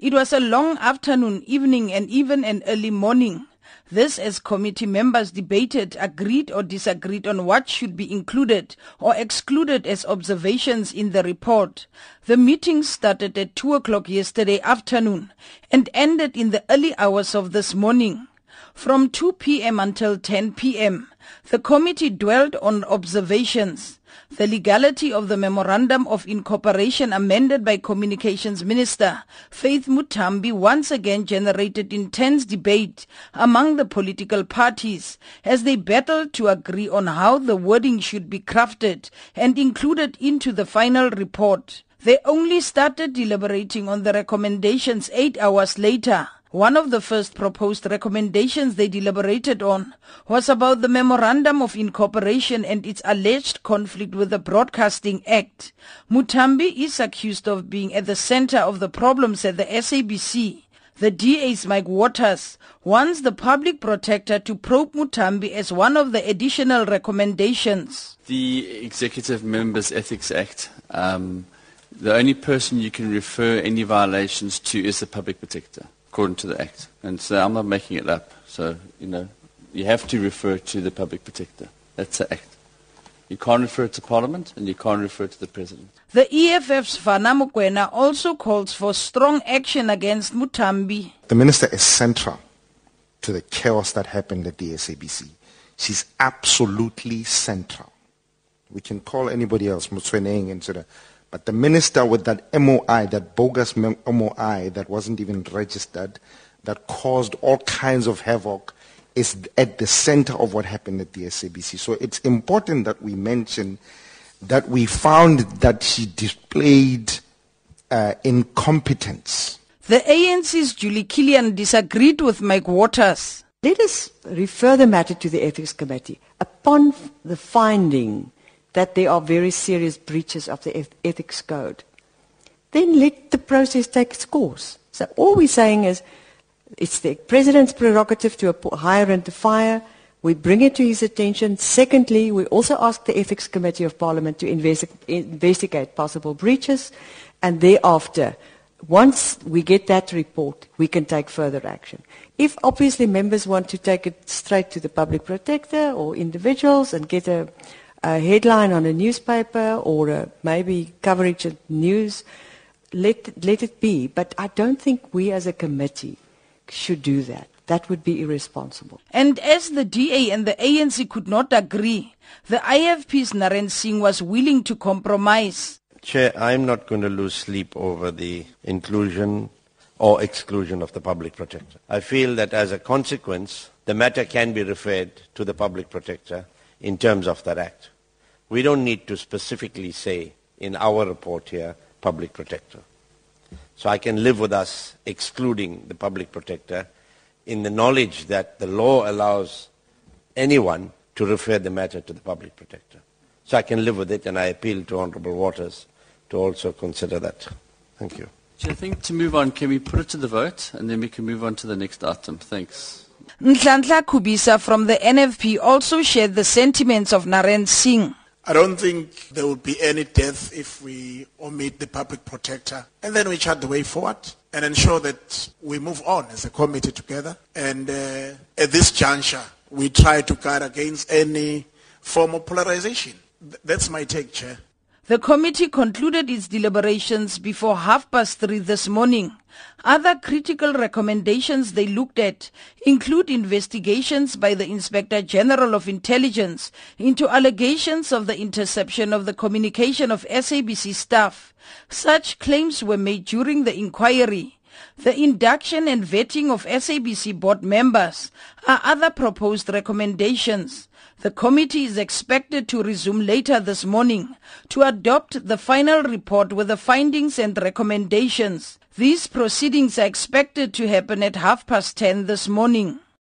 It was a long afternoon, evening, and even an early morning. This as committee members debated, agreed or disagreed on what should be included or excluded as observations in the report. The meeting started at 2 o'clock yesterday afternoon and ended in the early hours of this morning. From 2 p.m. until 10 p.m., the committee dwelled on observations the legality of the Memorandum of Incorporation amended by Communications Minister Faith Muthambi once again generated intense debate among the political parties as they battled to agree on how the wording should be crafted and included into the final report. They only started deliberating on the recommendations eight hours later one of the first proposed recommendations they deliberated on was about the Memorandum of Incorporation and its alleged conflict with the Broadcasting Act. Muthambi is accused of being at the center of the problems at the SABC. The DA's Mike Waters wants the public protector to probe Muthambi as one of the additional recommendations. The Executive Members Ethics Act, um, the only person you can refer any violations to is the public protector according to the Act. And so I'm not making it up. So, you know, you have to refer to the public protector. That's the Act. You can't refer to Parliament and you can't refer to the President. The EFF's Fana Mokoena also calls for strong action against Muthambi. The Minister is central to the chaos that happened at the SABC. She's absolutely central. We can call anybody else Motsoeneng and sort of but the minister with that MOI, that bogus MOI that wasn't even registered, that caused all kinds of havoc, is at the center of what happened at the SABC. So it's important that we mention that we found that she displayed uh, incompetence. The ANC's Juli Kilian disagreed with Mike Waters. Let us refer the matter to the Ethics Committee. Upon the finding that there are very serious breaches of the ethics code, then let the process take its course. So all we're saying is it's the president's prerogative to hire and to fire. We bring it to his attention. Secondly, we also ask the Ethics Committee of Parliament to investi- investigate possible breaches. And thereafter, once we get that report, we can take further action. If obviously members want to take it straight to the public protector or individuals and get a, a headline on a newspaper or a, maybe coverage of news, let, let it be. But I don't think we as a committee should do that. That would be irresponsible. And as the DA and the ANC could not agree, the IFP's Naren Singh was willing to compromise. Chair, I'm not going to lose sleep over the inclusion or exclusion of the public protector. I feel that as a consequence, the matter can be referred to the public protector in terms of that act. We don't need to specifically say in our report here, public protector. So I can live with us excluding the public protector in the knowledge that the law allows anyone to refer the matter to the public protector. So I can live with it, and I appeal to Honourable Waters to also consider that. Thank you. I think to move on, can we put it to the vote, and then we can move on to the next item. Thanks. Nhlanhla Khubisa from the NFP also shared the sentiments of Naren Singh. I don't think there will be any death if we omit the public protector. And then we chart the way forward and ensure that we move on as a committee together. And uh, at this juncture, we try to guard against any form of polarization. That's my take, Chair. The committee concluded its deliberations before half past three this morning. Other critical recommendations they looked at include investigations by the Inspector General of Intelligence into allegations of the interception of the communication of SABC staff. Such claims were made during the inquiry. The induction and vetting of SABC board members are other proposed recommendations. The committee is expected to resume later this morning to adopt the final report with the findings and recommendations. These proceedings are expected to happen at half past ten this morning.